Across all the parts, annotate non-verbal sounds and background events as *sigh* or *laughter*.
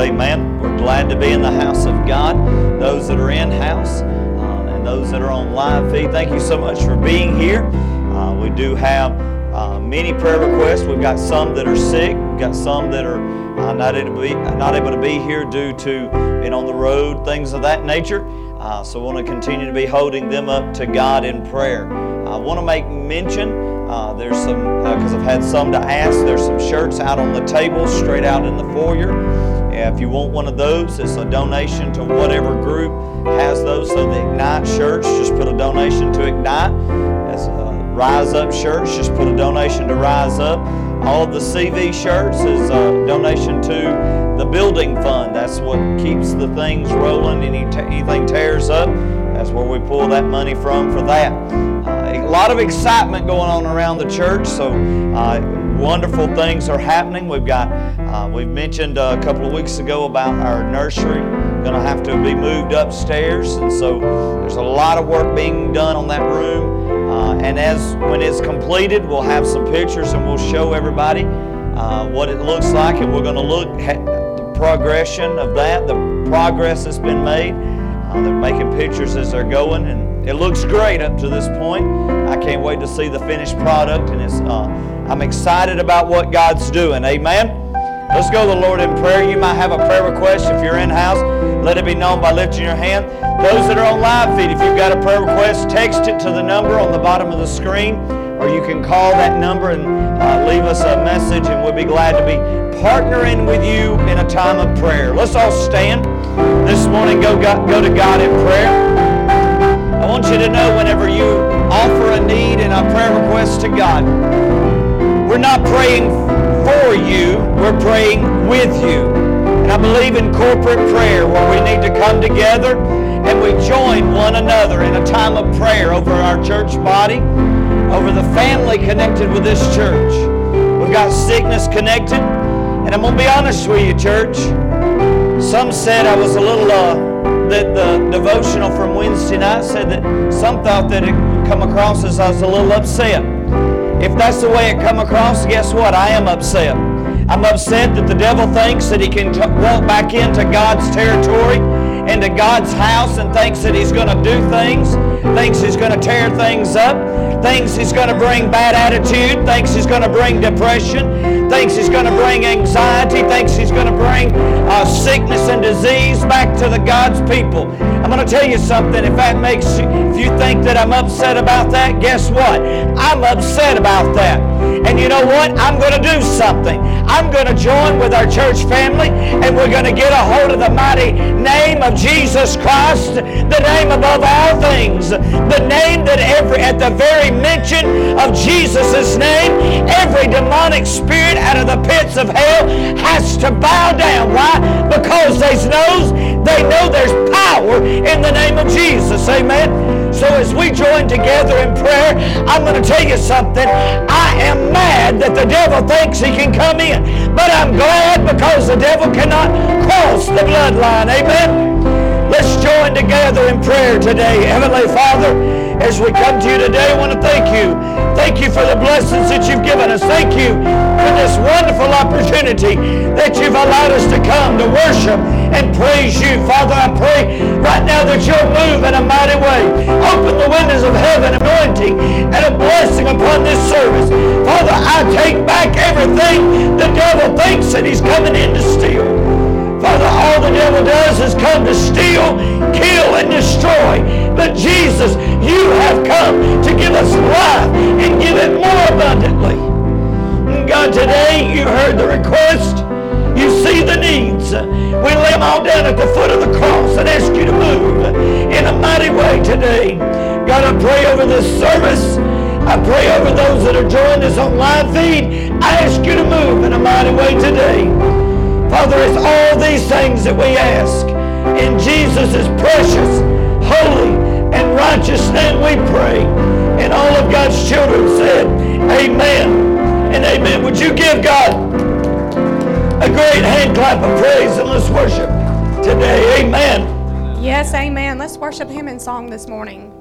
amen. We're glad to be in the house of God. Those that are in house and those that are on live feed, thank you so much for being here. Uh, we do have uh, many prayer requests. We've got some that are sick, we've got some that are uh, not, able to be, not able to be here due to being on the road, things of that nature. Uh, so we want to continue to be holding them up to God in prayer. I want to make mention. Uh, there's some, because I've had some to ask, there's some shirts out on the table, straight out in the foyer. If you want one of those, it's a donation to whatever group has those. So the Ignite shirts, just put a donation to Ignite. As a Rise Up shirts, just put a donation to Rise Up. All of the CV shirts is a donation to the building fund. That's what keeps the things rolling. Any anything tears up, that's where we pull that money from for that. Uh, a lot of excitement going on around the church, so uh, wonderful things are happening. We've got, uh, we've mentioned a couple of weeks ago about our nursery going to have to be moved upstairs, and so there's a lot of work being done on that room. Uh, and as when it's completed, we'll have some pictures and we'll show everybody uh, what it looks like, and we're going to look at the progression of that, the progress that's been made. Uh, they're making pictures as they're going, and it looks great up to this point. I can't wait to see the finished product, and it's. Uh, I'm excited about what God's doing. Amen. Let's go to the Lord in prayer. You might have a prayer request if you're in house. Let it be known by lifting your hand. Those that are on live feed, if you've got a prayer request, text it to the number on the bottom of the screen, or you can call that number and uh, leave us a message, and we'll be glad to be partnering with you in a time of prayer. Let's all stand this morning. Go, go to God in prayer. I want you to know whenever you offer a need and a prayer request to God, not praying for you, we're praying with you. And I believe in corporate prayer where we need to come together and we join one another in a time of prayer over our church body, over the family connected with this church. We've got sickness connected. And I'm going to be honest with you, church. Some said I was a little, uh, that the devotional from Wednesday night said that some thought that it come across as I was a little upset. If that's the way it come across, guess what? I am upset. I'm upset that the devil thinks that he can t- walk back into God's territory, into God's house, and thinks that he's going to do things, thinks he's going to tear things up, thinks he's going to bring bad attitude, thinks he's going to bring depression, thinks he's going to bring anxiety, thinks he's going to bring uh, sickness and disease back to the God's people. I'm going to tell you something. If that makes you, if you think that I'm upset about that, guess what? I'm upset about that. And you know what? I'm going to do something. I'm going to join with our church family and we're going to get a hold of the mighty name of Jesus Christ, the name above all things, the name that every, at the very mention of Jesus' name, every demonic spirit out of the pits of hell has to bow down. Why? Because they knows, they know there's power in the name of Jesus. Amen. So as we join together in prayer, I'm going to tell you something. I am mad that the devil thinks he can come in. But I'm glad because the devil cannot cross the bloodline. Amen. Let's join together in prayer today. Heavenly Father, as we come to you today, I want to thank you. Thank you for the blessings that you've given us. Thank you for this wonderful opportunity that you've allowed us to come to worship and praise you. Father, I pray right now that you'll move in a mighty way. Open the windows of heaven, anointing and a blessing upon this service. Father, I take back everything the devil thinks that he's coming in to steal. Father, all the devil does is come to steal, kill, and destroy. But Jesus, you have come to give us life and give it more abundantly. God, today you heard the request. You see the needs. We lay them all down at the foot of the cross and ask you to move in a mighty way today. God, I pray over this service. I pray over those that are joining us on live feed. I ask you to move in a mighty way today. Father, it's all these things that we ask. In Jesus' precious, holy, and righteous name we pray. And all of God's children said, Amen and amen. Would you give God clap of praise and let's worship today? Amen. Yes, amen. Let's worship Him in song this morning.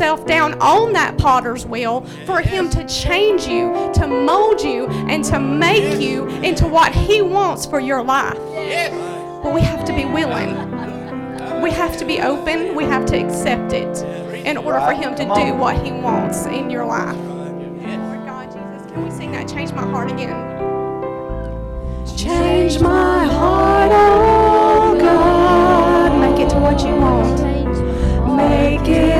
Yourself down on that potter's wheel for him to change you, to mold you, and to make you into what he wants for your life. But we have to be willing. We have to be open. We have to accept it in order for him to do what he wants in your life. Lord God, Jesus, can we sing that? Change my heart again. Change my heart, oh God. Make it to what you want. Make it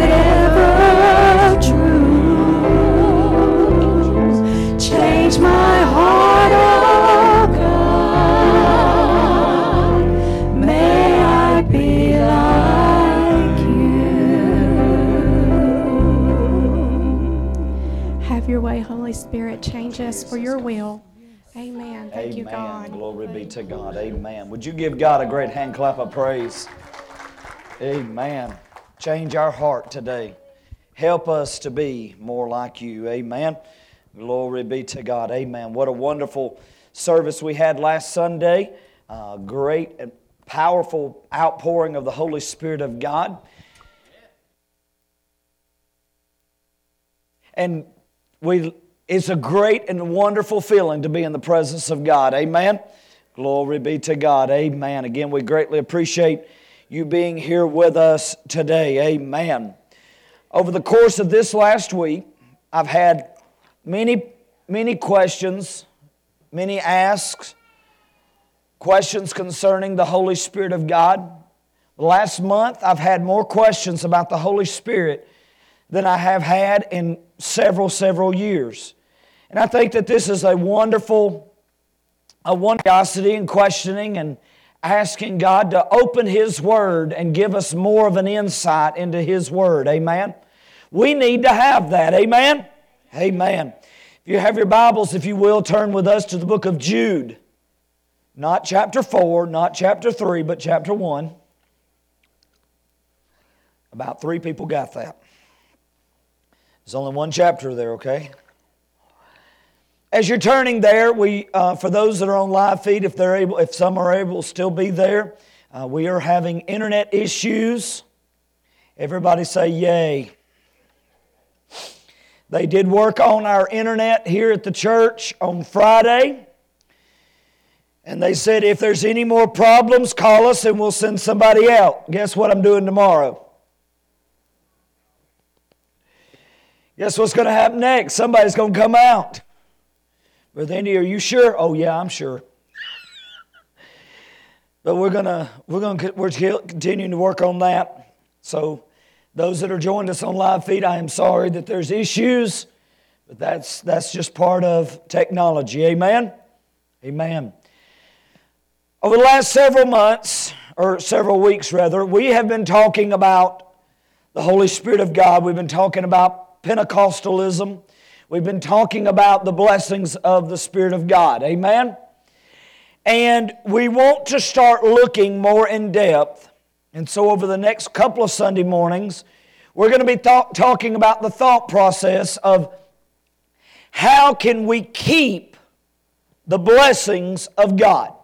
Spirit. Change us for your will. Amen. Thank you, God. Glory be to God. Amen. Would you give God a great hand clap of praise? Amen. Change our heart today. Help us to be more like you. Amen. Glory be to God. Amen. What a wonderful service we had last Sunday. Uh, great and powerful outpouring of the Holy Spirit of God. And we it's a great and wonderful feeling to be in the presence of God. Amen. Glory be to God. Amen. Again, we greatly appreciate you being here with us today. Amen. Over the course of this last week, I've had many, many questions, many asks, questions concerning the Holy Spirit of God. Last month, I've had more questions about the Holy Spirit than I have had in several, several years. And I think that this is a wonderful, a curiosity and questioning and asking God to open His Word and give us more of an insight into His Word. Amen. We need to have that. Amen. Amen. If you have your Bibles, if you will, turn with us to the book of Jude. Not chapter 4, not chapter 3, but chapter 1. About three people got that. There's only one chapter there, okay? As you're turning there, we, uh, for those that are on live feed, if they're able, if some are able still be there, uh, we are having internet issues. Everybody say yay. They did work on our internet here at the church on Friday. And they said, if there's any more problems, call us and we'll send somebody out. Guess what I'm doing tomorrow? Guess what's going to happen next? Somebody's going to come out. Brother Andy, are you sure? Oh, yeah, I'm sure. but we're gonna we're gonna we're continuing to work on that. So, those that are joined us on live feed, I am sorry that there's issues, but that's that's just part of technology. Amen. Amen. Over the last several months, or several weeks rather, we have been talking about the Holy Spirit of God. We've been talking about Pentecostalism. We've been talking about the blessings of the Spirit of God. Amen? And we want to start looking more in depth. And so, over the next couple of Sunday mornings, we're going to be th- talking about the thought process of how can we keep the blessings of God?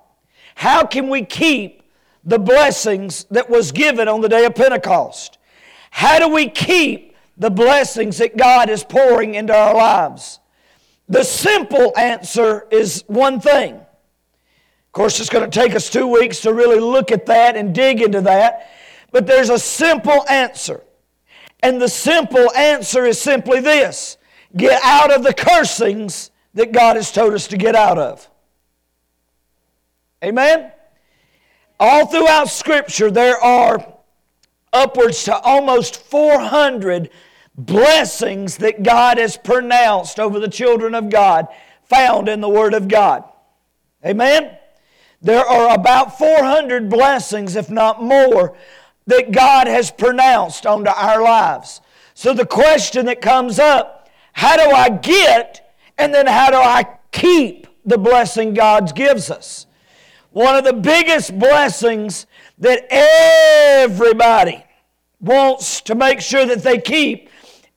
How can we keep the blessings that was given on the day of Pentecost? How do we keep the blessings that God is pouring into our lives? The simple answer is one thing. Of course, it's going to take us two weeks to really look at that and dig into that, but there's a simple answer. And the simple answer is simply this get out of the cursings that God has told us to get out of. Amen? All throughout Scripture, there are upwards to almost 400 blessings that God has pronounced over the children of God found in the Word of God. Amen? There are about 400 blessings, if not more, that God has pronounced onto our lives. So the question that comes up how do I get and then how do I keep the blessing God gives us? One of the biggest blessings that everybody wants to make sure that they keep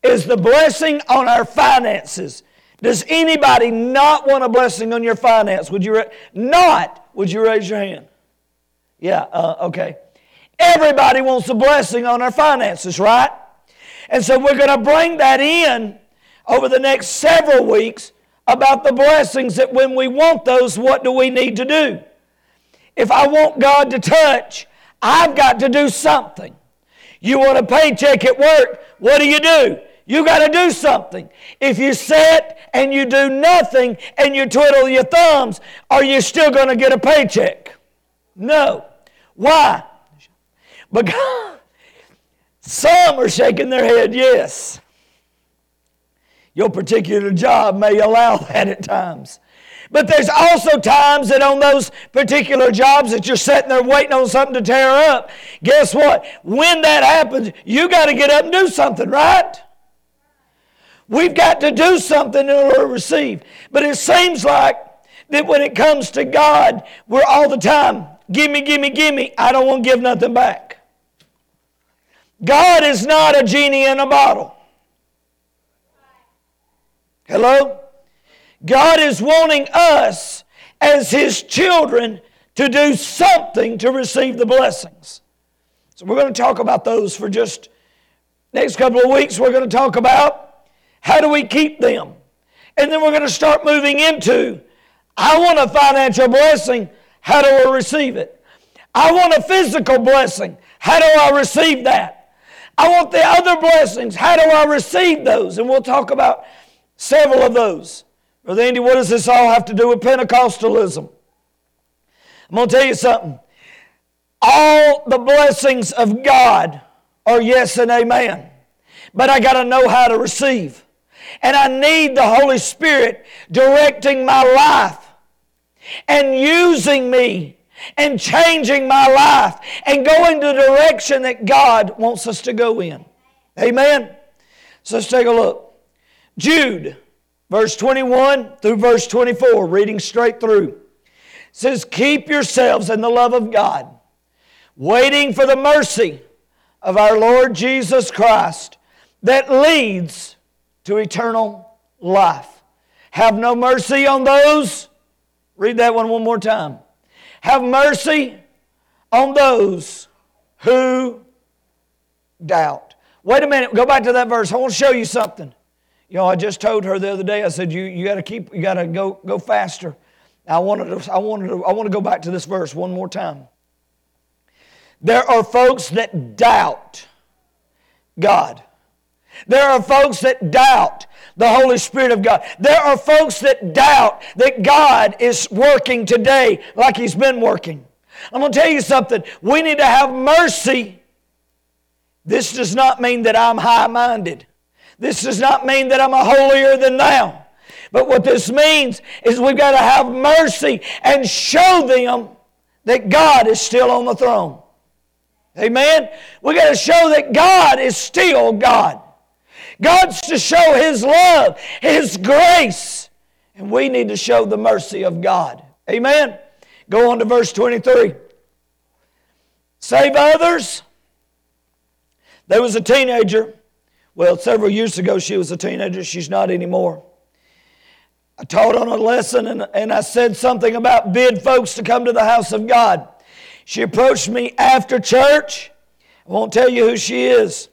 is the blessing on our finances. Does anybody not want a blessing on your finance? Would you ra- not? Would you raise your hand? Yeah. Uh, okay. Everybody wants a blessing on our finances, right? And so we're going to bring that in over the next several weeks about the blessings that when we want those, what do we need to do? If I want God to touch, I've got to do something. You want a paycheck at work, what do you do? You got to do something. If you sit and you do nothing and you twiddle your thumbs, are you still going to get a paycheck? No. Why? Because some are shaking their head, yes. Your particular job may allow that at times. But there's also times that on those particular jobs that you're sitting there waiting on something to tear up, guess what? When that happens, you got to get up and do something, right? We've got to do something in order to receive. But it seems like that when it comes to God, we're all the time, give me, give me, give me. I don't want to give nothing back. God is not a genie in a bottle. Hello? God is wanting us as His children to do something to receive the blessings. So we're going to talk about those for just next couple of weeks. We're going to talk about how do we keep them. And then we're going to start moving into I want a financial blessing. How do I receive it? I want a physical blessing. How do I receive that? I want the other blessings. How do I receive those? And we'll talk about several of those. Brother Andy, what does this all have to do with Pentecostalism? I'm going to tell you something. All the blessings of God are yes and amen. But I got to know how to receive. And I need the Holy Spirit directing my life and using me and changing my life and going the direction that God wants us to go in. Amen? So let's take a look. Jude, verse 21 through verse 24, reading straight through, says, Keep yourselves in the love of God, waiting for the mercy of our Lord Jesus Christ that leads to eternal life. Have no mercy on those Read that one one more time. Have mercy on those who doubt. Wait a minute, go back to that verse. I want to show you something. You know, I just told her the other day, I said, you, you gotta keep, you gotta go, go faster. I wanted to, I wanted to, I want to go back to this verse one more time. There are folks that doubt God. There are folks that doubt the Holy Spirit of God. There are folks that doubt that God is working today like He's been working. I'm going to tell you something. We need to have mercy. This does not mean that I'm high minded. This does not mean that I'm a holier than thou. But what this means is we've got to have mercy and show them that God is still on the throne. Amen? We've got to show that God is still God. God's to show His love, His grace, and we need to show the mercy of God. Amen. Go on to verse 23. Save others. There was a teenager. Well, several years ago, she was a teenager. She's not anymore. I taught on a lesson and, and I said something about bid folks to come to the house of God. She approached me after church. I won't tell you who she is,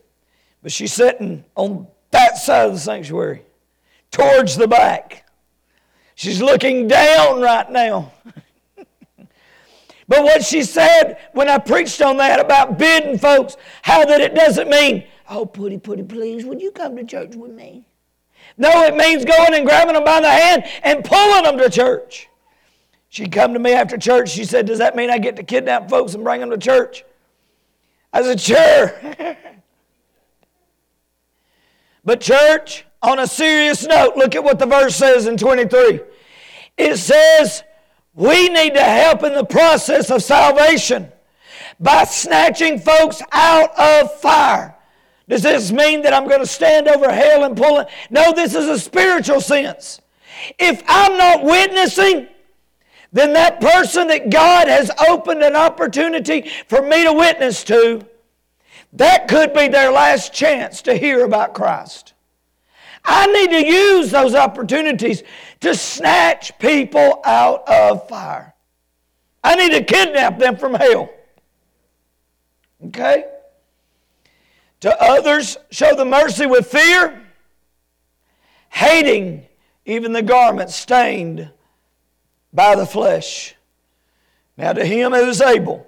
but she's sitting on that side of the sanctuary, towards the back. She's looking down right now. *laughs* but what she said when I preached on that about bidding folks, how that it doesn't mean, oh, putty, putty, please, would you come to church with me? No, it means going and grabbing them by the hand and pulling them to church. She'd come to me after church. She said, Does that mean I get to kidnap folks and bring them to church? I said, Sure. *laughs* But, church, on a serious note, look at what the verse says in 23. It says, we need to help in the process of salvation by snatching folks out of fire. Does this mean that I'm going to stand over hell and pull it? No, this is a spiritual sense. If I'm not witnessing, then that person that God has opened an opportunity for me to witness to, that could be their last chance to hear about Christ. I need to use those opportunities to snatch people out of fire. I need to kidnap them from hell. Okay? To others, show the mercy with fear, hating even the garment stained by the flesh. Now, to him who is able,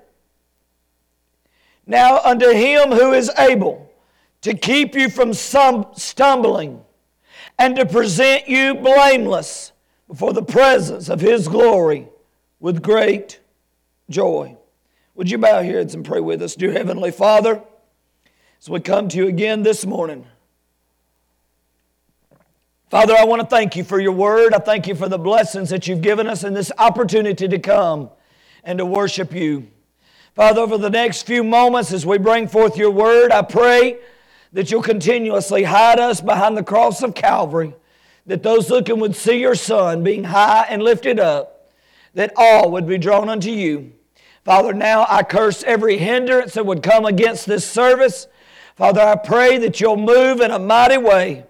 now unto him who is able to keep you from some stumbling and to present you blameless before the presence of his glory with great joy. Would you bow your heads and pray with us, dear Heavenly Father, as we come to you again this morning? Father, I want to thank you for your word. I thank you for the blessings that you've given us and this opportunity to come and to worship you. Father, over the next few moments as we bring forth your word, I pray that you'll continuously hide us behind the cross of Calvary, that those looking would see your Son being high and lifted up, that all would be drawn unto you. Father, now I curse every hindrance that would come against this service. Father, I pray that you'll move in a mighty way.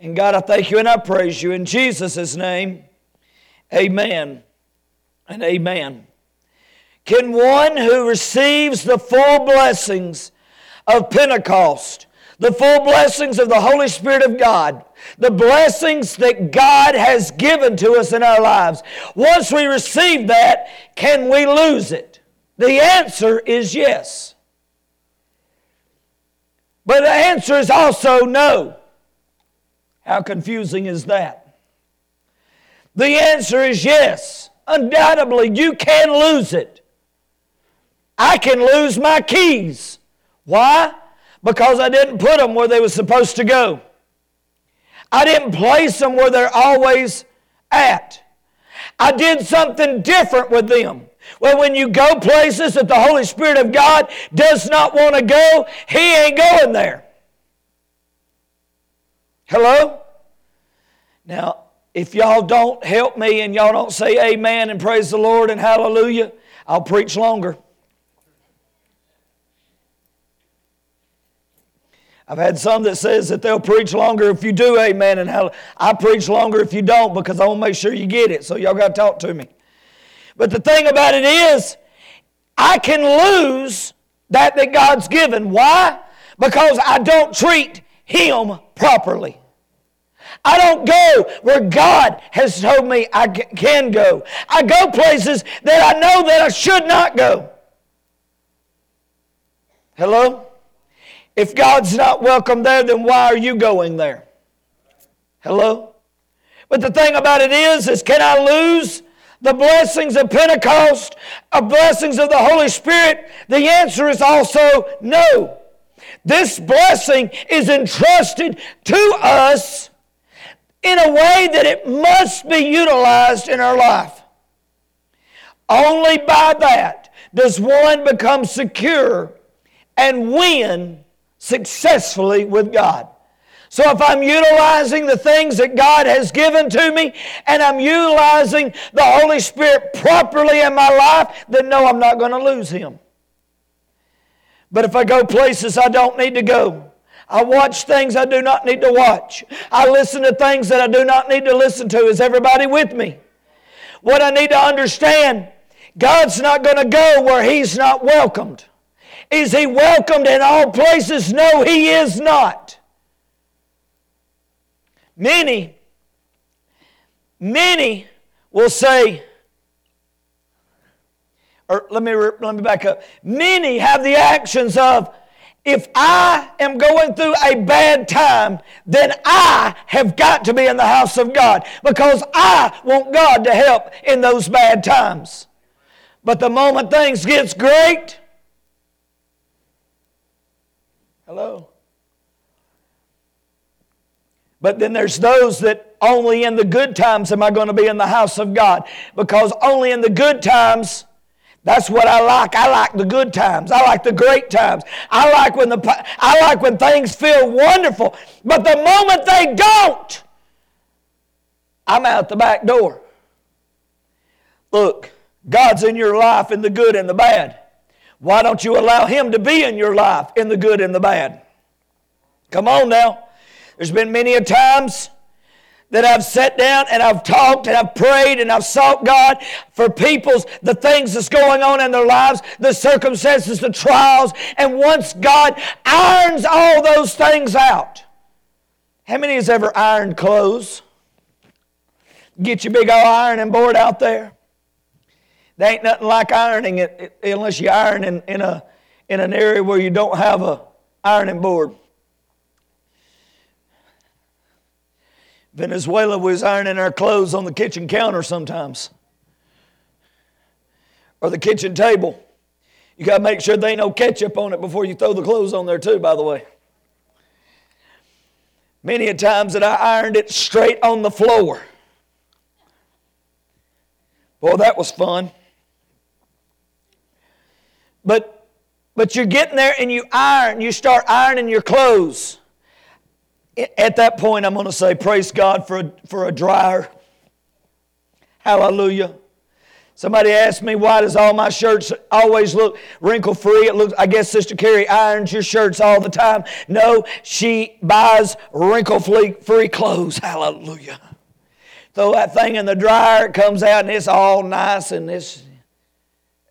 And God, I thank you and I praise you in Jesus' name. Amen and amen. Can one who receives the full blessings of Pentecost, the full blessings of the Holy Spirit of God, the blessings that God has given to us in our lives, once we receive that, can we lose it? The answer is yes. But the answer is also no. How confusing is that? The answer is yes. Undoubtedly, you can lose it. I can lose my keys. Why? Because I didn't put them where they were supposed to go. I didn't place them where they're always at. I did something different with them. Well, when you go places that the Holy Spirit of God does not want to go, He ain't going there. Hello? Now, if y'all don't help me and y'all don't say amen and praise the Lord and hallelujah, I'll preach longer. I've had some that says that they'll preach longer if you do amen and hallelujah. I preach longer if you don't because I want to make sure you get it. So y'all got to talk to me. But the thing about it is, I can lose that that God's given. Why? Because I don't treat Him properly. I don't go where God has told me I can go. I go places that I know that I should not go. Hello? If God's not welcome there, then why are you going there? Hello? But the thing about it is, is can I lose the blessings of Pentecost, the blessings of the Holy Spirit? The answer is also no. This blessing is entrusted to us in a way that it must be utilized in our life. Only by that does one become secure and win successfully with God. So if I'm utilizing the things that God has given to me and I'm utilizing the Holy Spirit properly in my life, then no, I'm not going to lose Him. But if I go places I don't need to go, I watch things I do not need to watch. I listen to things that I do not need to listen to. Is everybody with me? What I need to understand God's not going to go where He's not welcomed. Is He welcomed in all places? No, He is not. Many, many will say, or let me, let me back up. Many have the actions of, if I am going through a bad time, then I have got to be in the house of God because I want God to help in those bad times. But the moment things gets great, hello. But then there's those that only in the good times am I going to be in the house of God because only in the good times that's what I like. I like the good times. I like the great times. I like when the I like when things feel wonderful. But the moment they don't, I'm out the back door. Look, God's in your life in the good and the bad. Why don't you allow Him to be in your life in the good and the bad? Come on now. There's been many a times that I've sat down and I've talked and I've prayed and I've sought God for people's, the things that's going on in their lives, the circumstances, the trials. And once God irons all those things out, how many has ever ironed clothes? Get your big old ironing board out there. There ain't nothing like ironing it unless you iron in, in, a, in an area where you don't have a ironing board. Venezuela was ironing our clothes on the kitchen counter sometimes or the kitchen table. You got to make sure there ain't no ketchup on it before you throw the clothes on there, too, by the way. Many a times that I ironed it straight on the floor. Boy, that was fun. But but you're getting there and you iron, you start ironing your clothes. At that point, I'm going to say, Praise God for a, for a dryer. Hallelujah. Somebody asked me, why does all my shirts always look wrinkle free? It looks, I guess Sister Carrie irons your shirts all the time. No, she buys wrinkle free clothes. Hallelujah. Throw that thing in the dryer, it comes out and it's all nice and it's,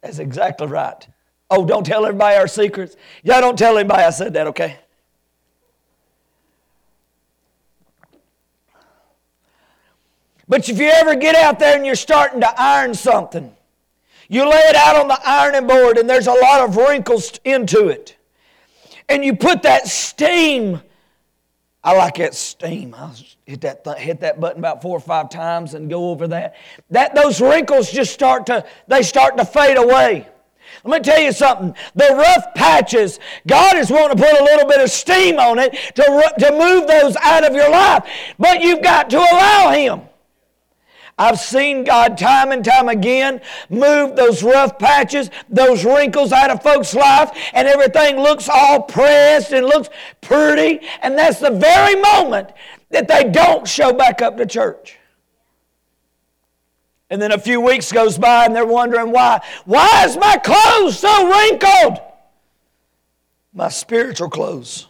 that's exactly right. Oh, don't tell everybody our secrets. Y'all don't tell anybody I said that, okay? But if you ever get out there and you're starting to iron something, you lay it out on the ironing board and there's a lot of wrinkles into it. And you put that steam. I like that steam. I'll hit that, th- hit that button about four or five times and go over that. That those wrinkles just start to they start to fade away. Let me tell you something. The rough patches, God is wanting to put a little bit of steam on it to, to move those out of your life. But you've got to allow Him. I've seen God time and time again move those rough patches, those wrinkles out of folks' life, and everything looks all pressed and looks pretty. And that's the very moment that they don't show back up to church. And then a few weeks goes by and they're wondering why. Why is my clothes so wrinkled? My spiritual clothes.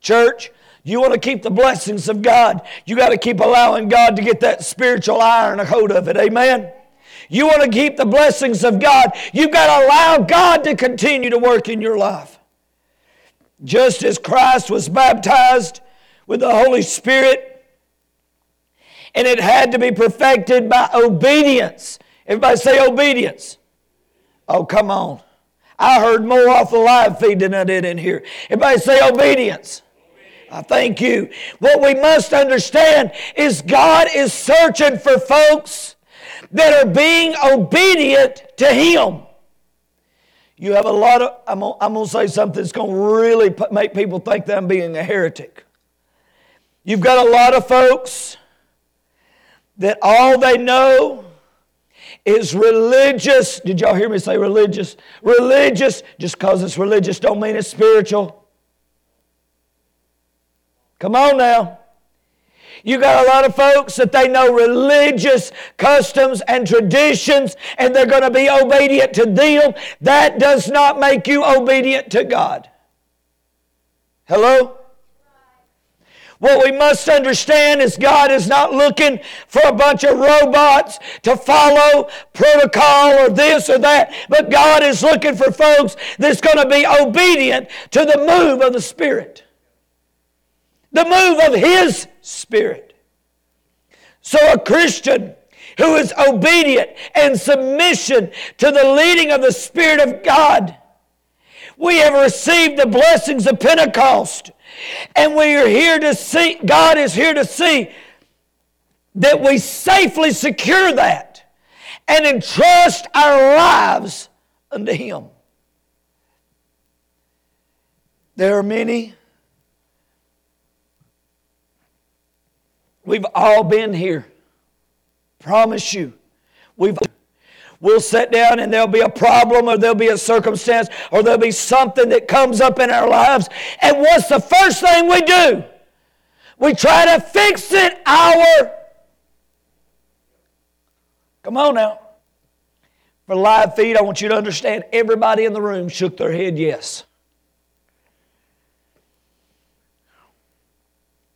Church, you want to keep the blessings of God, you got to keep allowing God to get that spiritual iron a hold of it. Amen. You want to keep the blessings of God, you've got to allow God to continue to work in your life. Just as Christ was baptized with the Holy Spirit, and it had to be perfected by obedience. Everybody say obedience. Oh, come on. I heard more off the live feed than I did in here. Everybody say obedience. I thank you. What we must understand is God is searching for folks that are being obedient to Him. You have a lot of, I'm going I'm to say something that's going to really make people think that I'm being a heretic. You've got a lot of folks that all they know is religious. Did y'all hear me say religious? Religious, just because it's religious don't mean it's spiritual. Come on now. You got a lot of folks that they know religious customs and traditions and they're going to be obedient to them. That does not make you obedient to God. Hello? What we must understand is God is not looking for a bunch of robots to follow protocol or this or that, but God is looking for folks that's going to be obedient to the move of the Spirit the move of His Spirit. So a Christian who is obedient and submission to the leading of the Spirit of God. We have received the blessings of Pentecost, and we are here to see, God is here to see that we safely secure that and entrust our lives unto Him. There are many We've all been here. Promise you. We've We'll sit down and there'll be a problem or there'll be a circumstance or there'll be something that comes up in our lives. And what's the first thing we do? We try to fix it our. Come on now. For live feed, I want you to understand everybody in the room shook their head yes.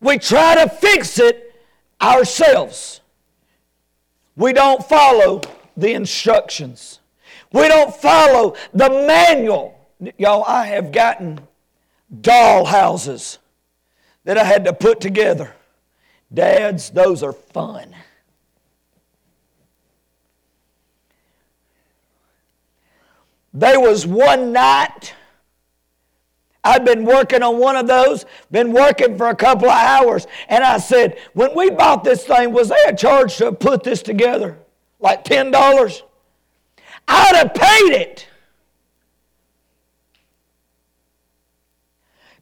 We try to fix it ourselves. We don't follow the instructions. We don't follow the manual. Y'all, I have gotten doll houses that I had to put together. Dads, those are fun. There was one night I'd been working on one of those, been working for a couple of hours, and I said, when we bought this thing, was there a charge to put this together? Like $10? I'd have paid it.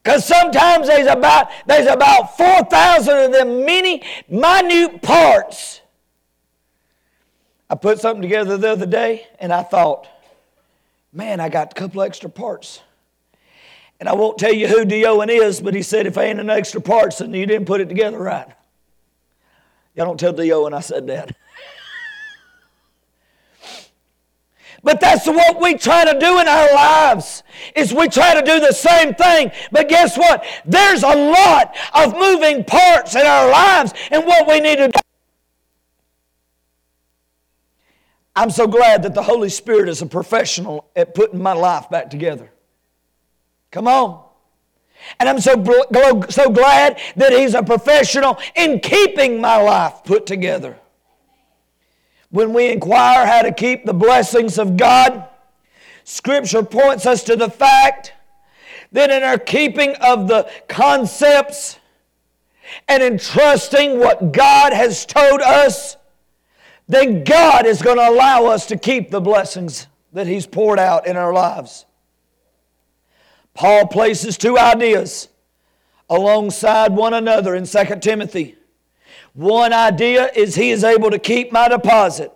Because sometimes there's about, there's about 4,000 of them many minute parts. I put something together the other day and I thought, man, I got a couple extra parts. And I won't tell you who Deowen is, but he said, if I ain't an extra parts, then you didn't put it together right. Y'all don't tell Deowen I said that. *laughs* But that's what we try to do in our lives. Is we try to do the same thing. But guess what? There's a lot of moving parts in our lives and what we need to do. I'm so glad that the Holy Spirit is a professional at putting my life back together. Come on. And I'm so, so glad that He's a professional in keeping my life put together. When we inquire how to keep the blessings of God, Scripture points us to the fact that in our keeping of the concepts and in trusting what God has told us, then God is going to allow us to keep the blessings that He's poured out in our lives. Paul places two ideas alongside one another in 2 Timothy. One idea is he is able to keep my deposit.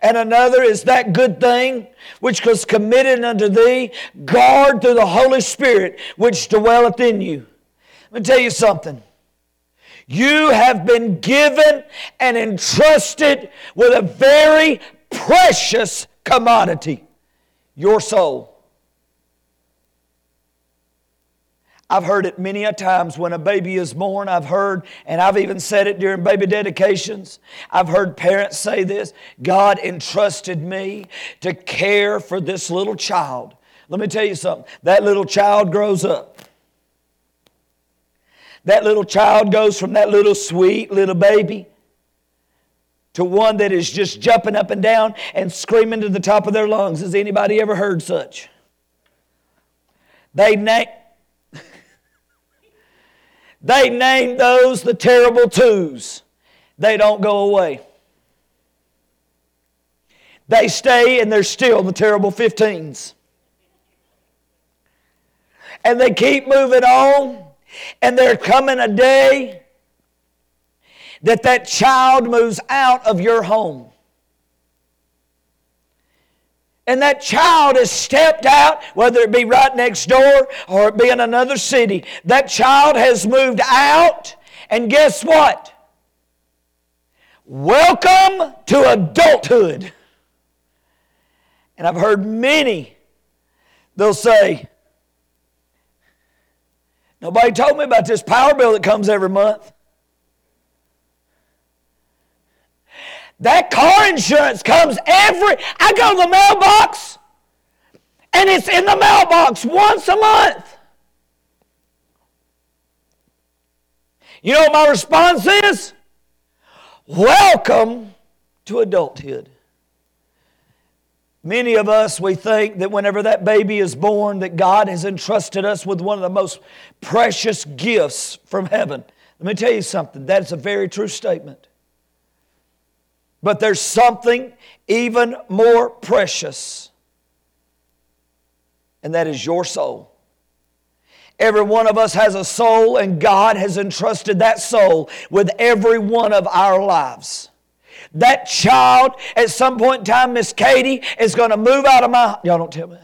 And another is that good thing which was committed unto thee, guard through the Holy Spirit which dwelleth in you. Let me tell you something. You have been given and entrusted with a very precious commodity your soul. I've heard it many a times when a baby is born. I've heard, and I've even said it during baby dedications. I've heard parents say this God entrusted me to care for this little child. Let me tell you something that little child grows up. That little child goes from that little sweet little baby to one that is just jumping up and down and screaming to the top of their lungs. Has anybody ever heard such? They name they name those the terrible twos. They don't go away. They stay and they're still the terrible 15s. And they keep moving on. And there coming a day that that child moves out of your home and that child has stepped out, whether it be right next door or it be in another city, that child has moved out, and guess what? Welcome to adulthood. And I've heard many, they'll say, Nobody told me about this power bill that comes every month. That car insurance comes every, I go to the mailbox and it's in the mailbox once a month. You know what my response is? Welcome to adulthood. Many of us, we think that whenever that baby is born, that God has entrusted us with one of the most precious gifts from heaven. Let me tell you something, that is a very true statement. But there's something even more precious, and that is your soul. Every one of us has a soul, and God has entrusted that soul with every one of our lives. That child, at some point in time, Miss Katie, is going to move out of my. Y'all don't tell me.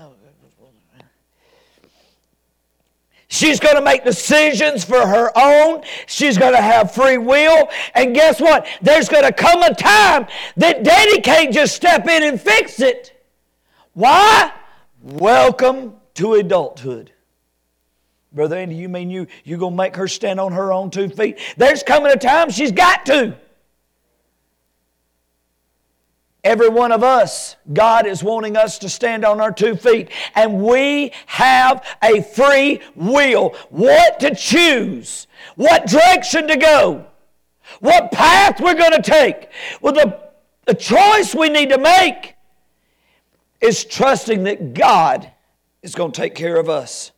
She's going to make decisions for her own. She's going to have free will. And guess what? There's going to come a time that daddy can't just step in and fix it. Why? Welcome to adulthood. Brother Andy, you mean you you gonna make her stand on her own two feet? There's coming a time she's got to. Every one of us, God is wanting us to stand on our two feet, and we have a free will. What to choose, what direction to go, what path we're going to take. Well, the, the choice we need to make is trusting that God is going to take care of us.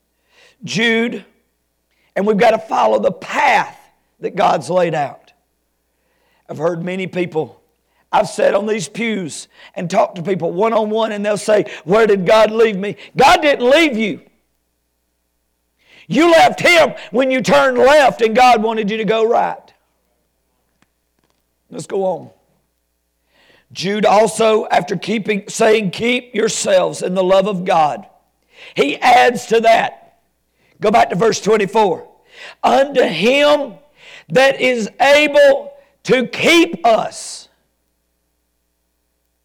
Jude, and we've got to follow the path that God's laid out. I've heard many people, I've sat on these pews and talked to people one on one, and they'll say, Where did God leave me? God didn't leave you. You left Him when you turned left, and God wanted you to go right. Let's go on. Jude also, after keeping, saying, Keep yourselves in the love of God, he adds to that. Go back to verse 24. Unto him that is able to keep us.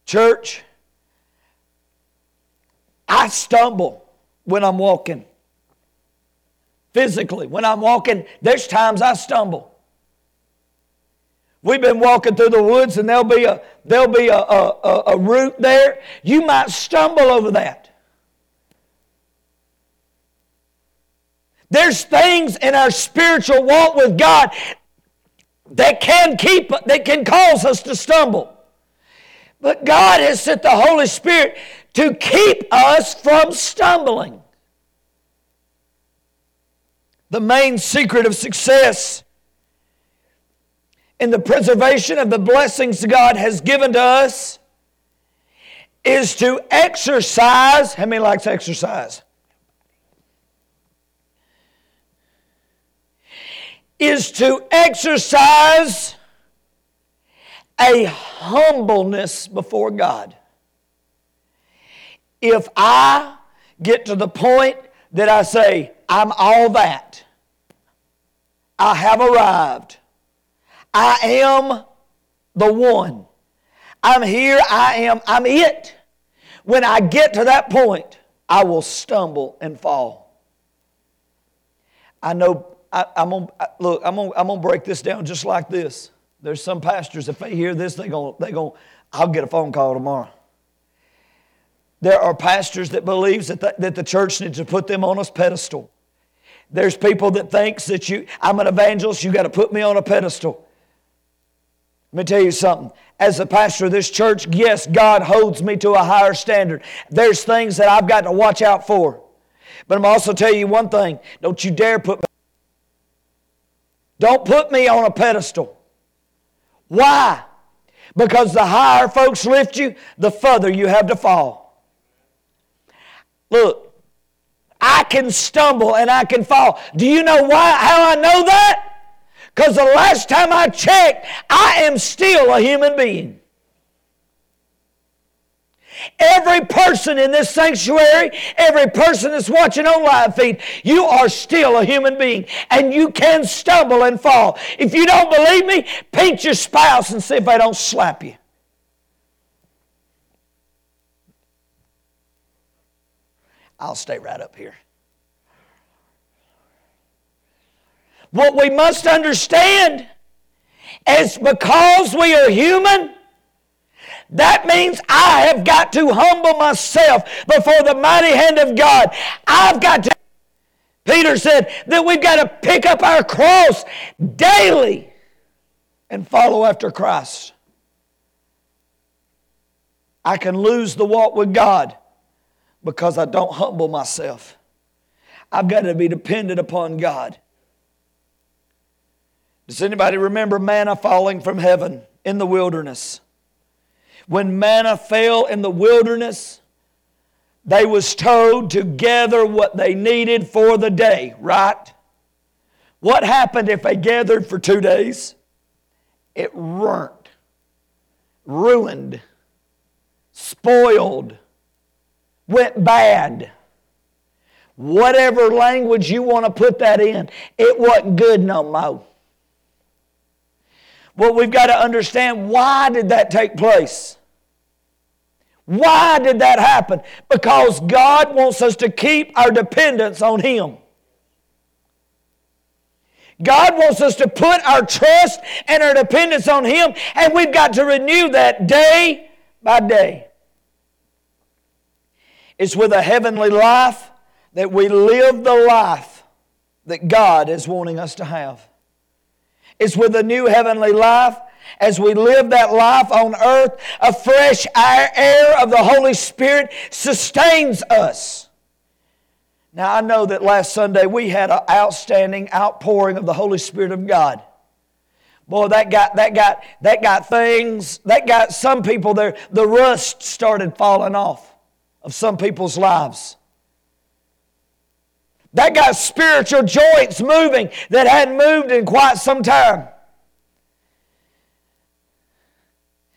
Church, I stumble when I'm walking. Physically, when I'm walking, there's times I stumble. We've been walking through the woods and there'll be a, there'll be a, a, a, root there. You might stumble over that. There's things in our spiritual walk with God that can keep that can cause us to stumble. But God has sent the Holy Spirit to keep us from stumbling. The main secret of success in the preservation of the blessings God has given to us is to exercise. How many likes exercise? Is to exercise a humbleness before God. If I get to the point that I say, I'm all that, I have arrived I am the one. I'm here, I am, I'm it. When I get to that point, I will stumble and fall. I know, I, am gonna, look, I'm gonna, I'm gonna break this down just like this. There's some pastors, if they hear this, they're gonna, they gonna, I'll get a phone call tomorrow. There are pastors that believes that the, that the church needs to put them on a pedestal. There's people that thinks that you, I'm an evangelist, you got to put me on a pedestal. Let me tell you something. As the pastor of this church, yes, God holds me to a higher standard. There's things that I've got to watch out for. But I'm also tell you one thing. Don't you dare put me. Don't put me on a pedestal. Why? Because the higher folks lift you, the further you have to fall. Look, I can stumble and I can fall. Do you know why how I know that? Because the last time I checked, I am still a human being. Every person in this sanctuary, every person that's watching on live feed, you are still a human being and you can stumble and fall. If you don't believe me, paint your spouse and see if they don't slap you. I'll stay right up here. What we must understand is because we are human, that means I have got to humble myself before the mighty hand of God. I've got to, Peter said, that we've got to pick up our cross daily and follow after Christ. I can lose the walk with God because I don't humble myself. I've got to be dependent upon God. Does anybody remember manna falling from heaven in the wilderness? When manna fell in the wilderness, they was told to gather what they needed for the day, right? What happened if they gathered for two days? It burnt, ruined, spoiled, went bad. Whatever language you want to put that in, it wasn't good no more. Well, we've got to understand why did that take place? Why did that happen? Because God wants us to keep our dependence on Him. God wants us to put our trust and our dependence on Him, and we've got to renew that day by day. It's with a heavenly life that we live the life that God is wanting us to have. It's with a new heavenly life as we live that life on earth, a fresh air of the Holy Spirit sustains us. Now, I know that last Sunday we had an outstanding outpouring of the Holy Spirit of God. Boy, that got, that got, that got things, that got some people there, the rust started falling off of some people's lives. That got spiritual joints moving that hadn't moved in quite some time.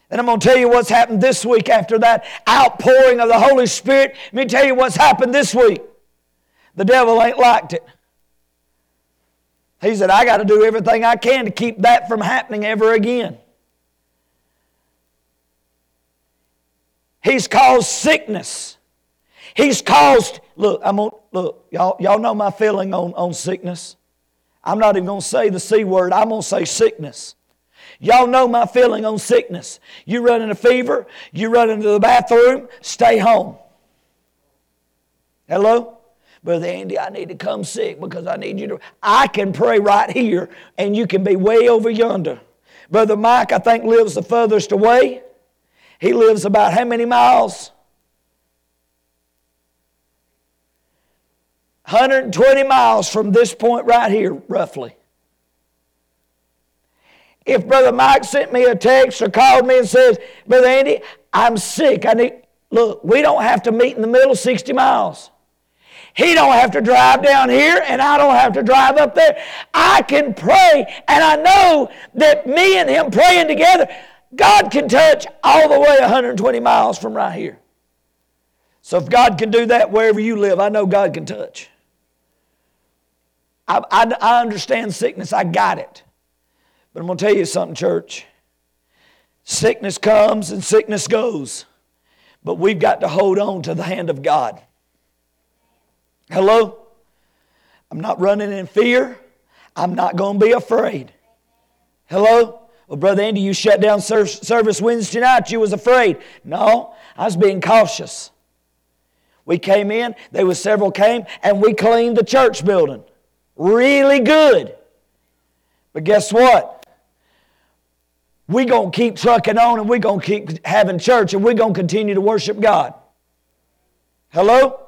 And I'm going to tell you what's happened this week after that outpouring of the Holy Spirit. Let me tell you what's happened this week. The devil ain't liked it. He said, I got to do everything I can to keep that from happening ever again. He's caused sickness. He's caused, look, I'm gonna, look, y'all, y'all know my feeling on, on sickness. I'm not even going to say the C word, I'm going to say sickness. Y'all know my feeling on sickness. You run in a fever, you run into the bathroom, stay home. Hello? Brother Andy, I need to come sick because I need you to. I can pray right here and you can be way over yonder. Brother Mike, I think, lives the furthest away. He lives about how many miles? 120 miles from this point right here, roughly. If Brother Mike sent me a text or called me and says, Brother Andy, I'm sick. I need look, we don't have to meet in the middle 60 miles. He don't have to drive down here and I don't have to drive up there. I can pray and I know that me and him praying together, God can touch all the way 120 miles from right here. So if God can do that wherever you live, I know God can touch. I, I, I understand sickness. I got it. But I'm going to tell you something, church. Sickness comes and sickness goes. But we've got to hold on to the hand of God. Hello? I'm not running in fear. I'm not going to be afraid. Hello? Well, Brother Andy, you shut down service Wednesday night. You was afraid. No, I was being cautious. We came in, there was several came, and we cleaned the church building. Really good. But guess what? we're going to keep trucking on and we're going to keep having church and we're going to continue to worship God. Hello?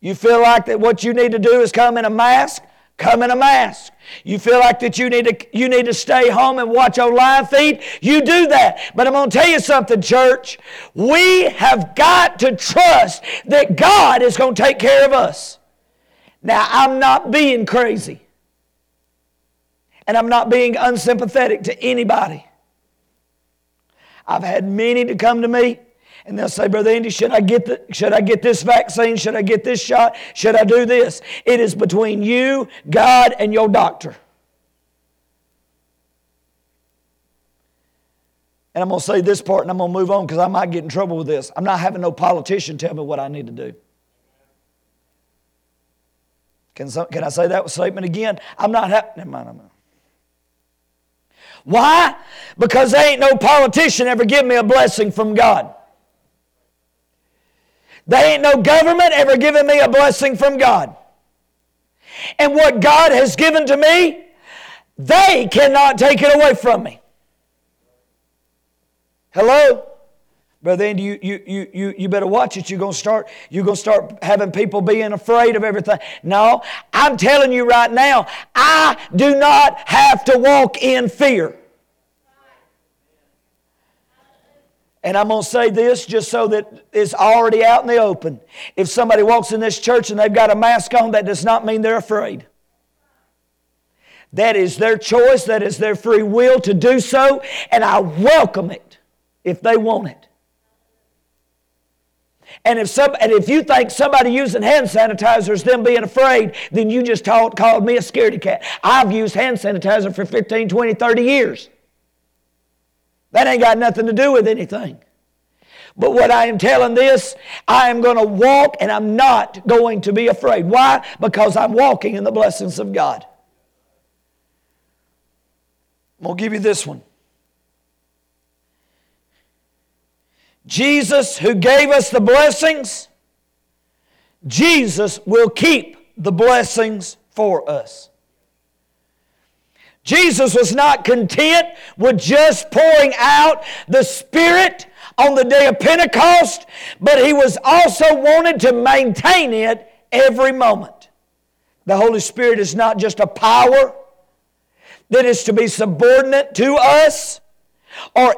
You feel like that what you need to do is come in a mask? Come in a mask. You feel like that you need to you need to stay home and watch your live feed? You do that. But I'm going to tell you something, church. We have got to trust that God is going to take care of us. Now, I'm not being crazy and I'm not being unsympathetic to anybody. I've had many to come to me and they'll say, Brother Andy, should I, get the, should I get this vaccine? Should I get this shot? Should I do this? It is between you, God, and your doctor. And I'm going to say this part and I'm going to move on because I might get in trouble with this. I'm not having no politician tell me what I need to do. Can, some, can I say that statement again? I'm not having. Why? Because there ain't no politician ever give me a blessing from God. There ain't no government ever given me a blessing from God. And what God has given to me, they cannot take it away from me. Hello? Brother Andy, you, you, you, you, you better watch it. You're going to start, you're going to start having people being afraid of everything. No, I'm telling you right now, I do not have to walk in fear. And I'm going to say this just so that it's already out in the open. If somebody walks in this church and they've got a mask on, that does not mean they're afraid. That is their choice, that is their free will to do so, and I welcome it if they want it. And if, some, and if you think somebody using hand sanitizer is them being afraid, then you just taught, called me a scaredy cat. I've used hand sanitizer for 15, 20, 30 years. That ain't got nothing to do with anything. But what I am telling this, I am going to walk and I'm not going to be afraid. Why? Because I'm walking in the blessings of God. I'm going to give you this one. Jesus, who gave us the blessings, Jesus will keep the blessings for us. Jesus was not content with just pouring out the Spirit on the day of Pentecost, but he was also wanted to maintain it every moment. The Holy Spirit is not just a power that is to be subordinate to us or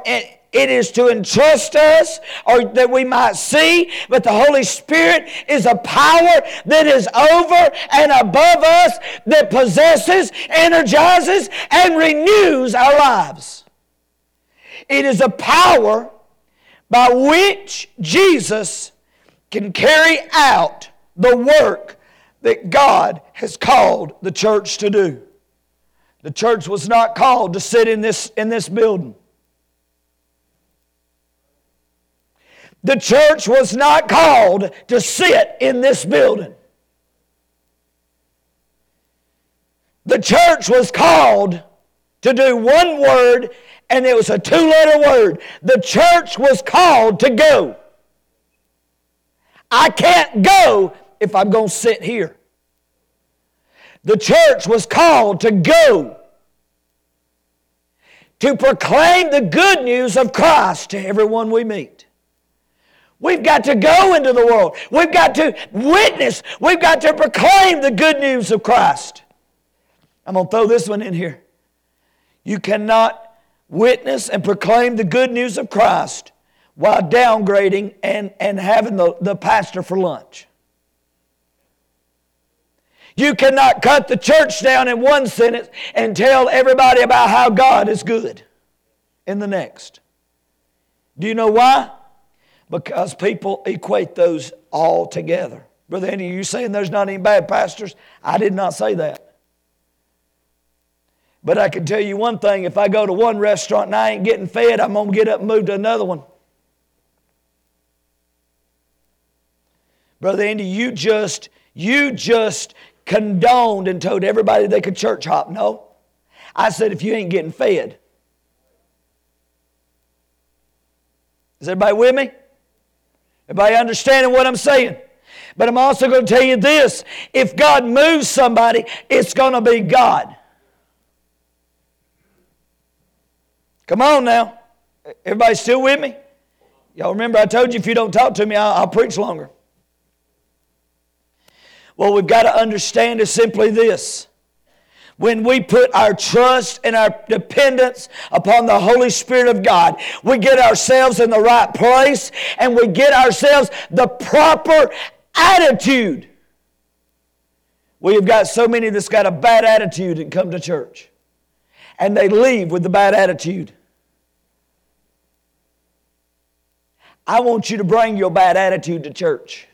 it is to entrust us or that we might see, but the Holy Spirit is a power that is over and above us that possesses, energizes, and renews our lives. It is a power by which Jesus can carry out the work that God has called the church to do. The church was not called to sit in this, in this building. The church was not called to sit in this building. The church was called to do one word, and it was a two letter word. The church was called to go. I can't go if I'm going to sit here. The church was called to go, to proclaim the good news of Christ to everyone we meet. We've got to go into the world. We've got to witness. We've got to proclaim the good news of Christ. I'm going to throw this one in here. You cannot witness and proclaim the good news of Christ while downgrading and, and having the, the pastor for lunch. You cannot cut the church down in one sentence and tell everybody about how God is good in the next. Do you know why? Because people equate those all together. Brother Andy, you saying there's not any bad pastors? I did not say that. But I can tell you one thing if I go to one restaurant and I ain't getting fed, I'm going to get up and move to another one. Brother Andy, you just, you just condoned and told everybody they could church hop. No. I said, if you ain't getting fed. Is everybody with me? Everybody understanding what I'm saying? But I'm also going to tell you this if God moves somebody, it's going to be God. Come on now. Everybody still with me? Y'all remember I told you if you don't talk to me, I'll, I'll preach longer. Well, we've got to understand is simply this when we put our trust and our dependence upon the Holy Spirit of God, we get ourselves in the right place and we get ourselves the proper attitude. We have got so many that's got a bad attitude and come to church. And they leave with the bad attitude. I want you to bring your bad attitude to church.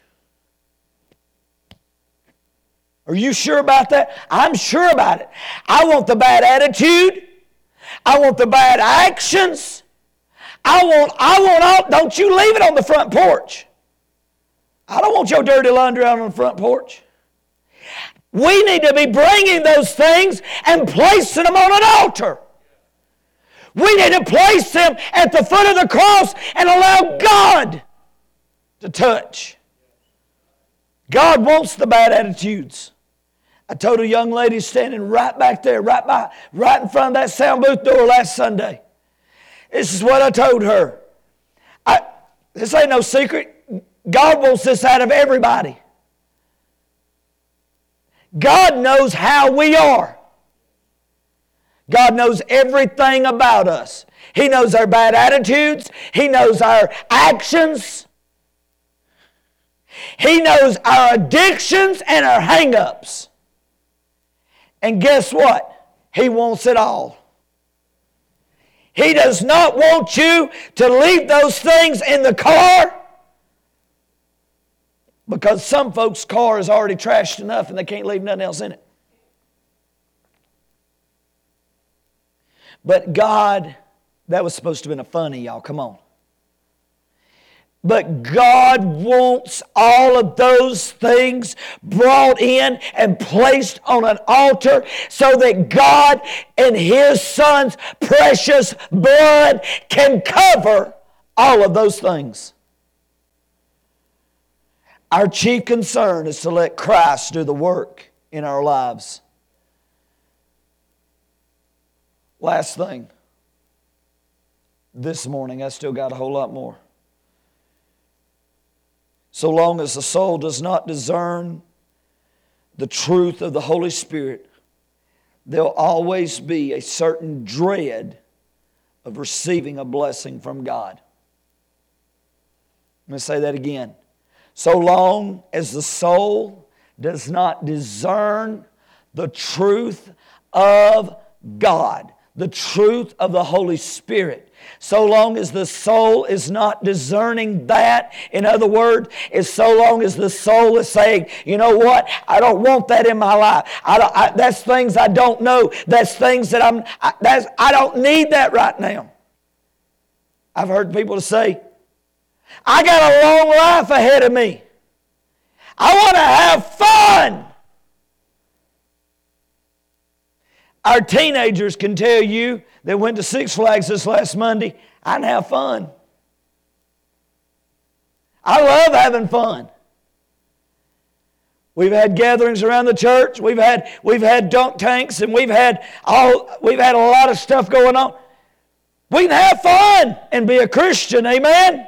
Are you sure about that? I'm sure about it. I want the bad attitude. I want the bad actions. I want, I want all, don't you leave it on the front porch. I don't want your dirty laundry out on the front porch. We need to be bringing those things and placing them on an altar. We need to place them at the foot of the cross and allow God to touch. God wants the bad attitudes. I told a young lady standing right back there, right by, right in front of that sound booth door last Sunday. This is what I told her. I, this ain't no secret. God wants this out of everybody. God knows how we are. God knows everything about us. He knows our bad attitudes. He knows our actions. He knows our addictions and our hang-ups. And guess what? He wants it all. He does not want you to leave those things in the car because some folks' car is already trashed enough and they can't leave nothing else in it. But God, that was supposed to have been a funny, y'all. Come on. But God wants all of those things brought in and placed on an altar so that God and His Son's precious blood can cover all of those things. Our chief concern is to let Christ do the work in our lives. Last thing. This morning, I still got a whole lot more. So long as the soul does not discern the truth of the Holy Spirit, there'll always be a certain dread of receiving a blessing from God. Let me say that again. So long as the soul does not discern the truth of God, the truth of the Holy Spirit, so long as the soul is not discerning that. In other words, is so long as the soul is saying, you know what, I don't want that in my life. I don't, I, that's things I don't know. That's things that I'm, I, that's, I don't need that right now. I've heard people say, I got a long life ahead of me. I want to have fun. Our teenagers can tell you that went to Six Flags this last Monday, I didn't have fun. I love having fun. We've had gatherings around the church. We've had, we've had dunk tanks and we've had, all, we've had a lot of stuff going on. We can have fun and be a Christian, amen?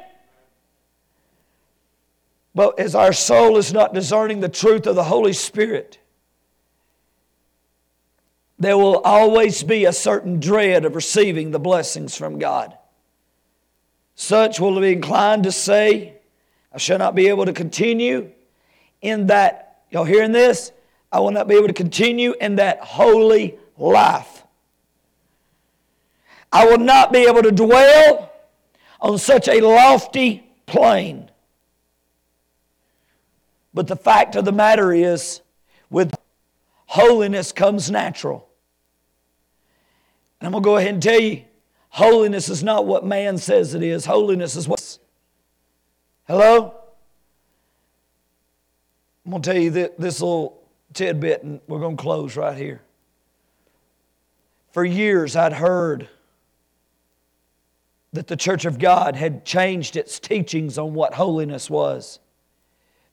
But as our soul is not discerning the truth of the Holy Spirit, there will always be a certain dread of receiving the blessings from God. Such will be inclined to say, I shall not be able to continue in that, y'all hearing this? I will not be able to continue in that holy life. I will not be able to dwell on such a lofty plane. But the fact of the matter is, with holiness comes natural. And I'm going to go ahead and tell you holiness is not what man says it is, holiness is what. Hello? I'm going to tell you this little tidbit, and we're going to close right here. For years, I'd heard that the Church of God had changed its teachings on what holiness was.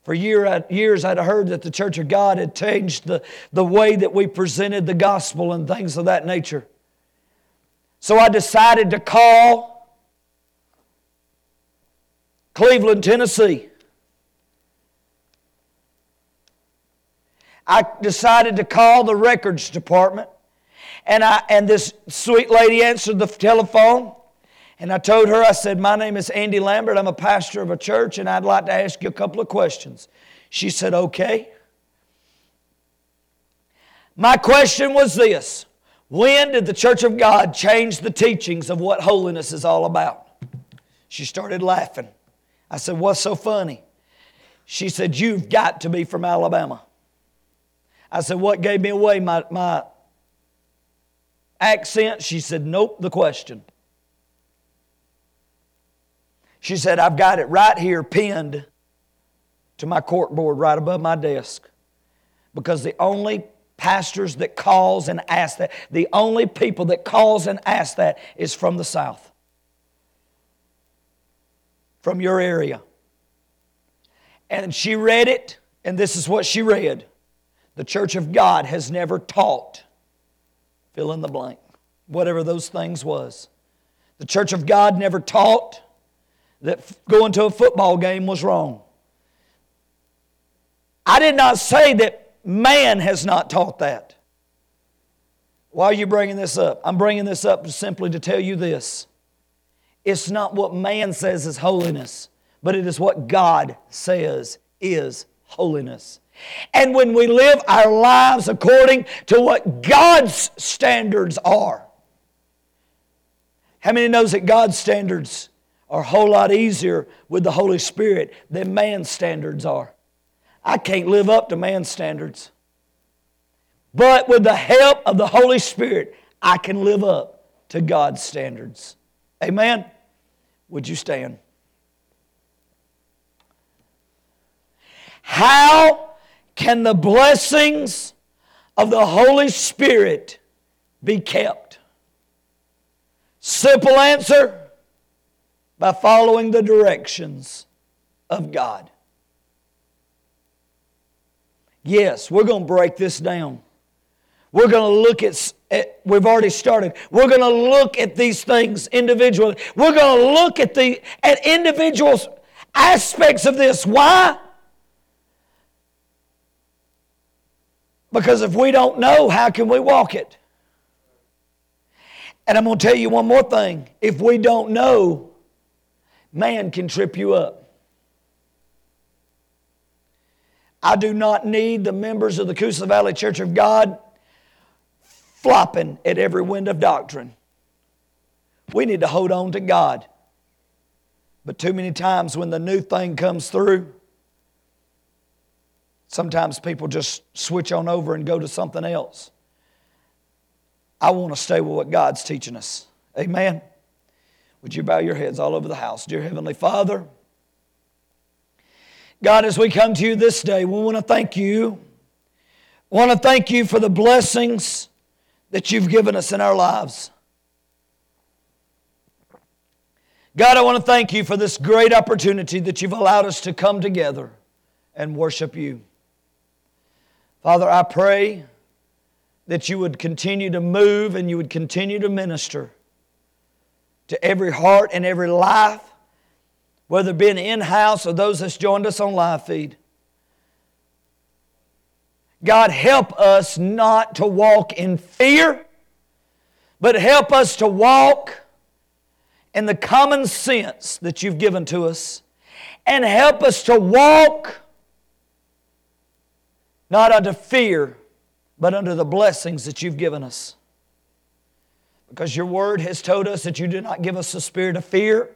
For year, years, I'd heard that the Church of God had changed the, the way that we presented the gospel and things of that nature. So I decided to call Cleveland, Tennessee. I decided to call the records department. And, I, and this sweet lady answered the telephone. And I told her, I said, My name is Andy Lambert. I'm a pastor of a church, and I'd like to ask you a couple of questions. She said, Okay. My question was this when did the church of God change the teachings of what holiness is all about? She started laughing. I said, What's so funny? She said, You've got to be from Alabama. I said, What gave me away my, my accent? She said, Nope, the question. She said, I've got it right here pinned to my corkboard right above my desk because the only pastors that calls and asks that. The only people that calls and asks that is from the South, from your area. And she read it, and this is what she read The Church of God has never taught, fill in the blank, whatever those things was. The Church of God never taught that going to a football game was wrong. I did not say that Man has not taught that. Why are you bringing this up? I'm bringing this up simply to tell you this. It's not what man says is holiness, but it is what God says is holiness. And when we live our lives according to what God's standards are, how many knows that God's standards are a whole lot easier with the Holy Spirit than man's standards are? I can't live up to man's standards. But with the help of the Holy Spirit, I can live up to God's standards. Amen? Would you stand? How can the blessings of the Holy Spirit be kept? Simple answer by following the directions of God. Yes, we're going to break this down. We're going to look at, at, we've already started. We're going to look at these things individually. We're going to look at the at individual aspects of this. Why? Because if we don't know, how can we walk it? And I'm going to tell you one more thing. If we don't know, man can trip you up. I do not need the members of the Coosa Valley Church of God flopping at every wind of doctrine. We need to hold on to God. But too many times when the new thing comes through, sometimes people just switch on over and go to something else. I want to stay with what God's teaching us. Amen. Would you bow your heads all over the house? Dear Heavenly Father, God, as we come to you this day, we want to thank you. We want to thank you for the blessings that you've given us in our lives. God, I want to thank you for this great opportunity that you've allowed us to come together and worship you. Father, I pray that you would continue to move and you would continue to minister to every heart and every life whether it be in house or those that's joined us on live feed. God, help us not to walk in fear, but help us to walk in the common sense that you've given to us. And help us to walk not under fear, but under the blessings that you've given us. Because your word has told us that you do not give us a spirit of fear,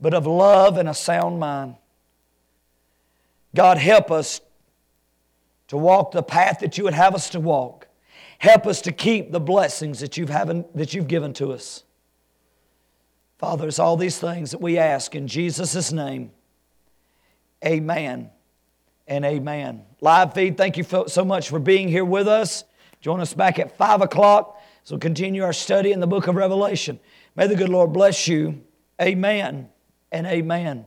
but of love and a sound mind. God, help us to walk the path that you would have us to walk. Help us to keep the blessings that you've, having, that you've given to us. Father, it's all these things that we ask in Jesus' name. Amen and amen. Live feed, thank you so much for being here with us. Join us back at 5 o'clock as we'll continue our study in the book of Revelation. May the good Lord bless you. Amen and amen.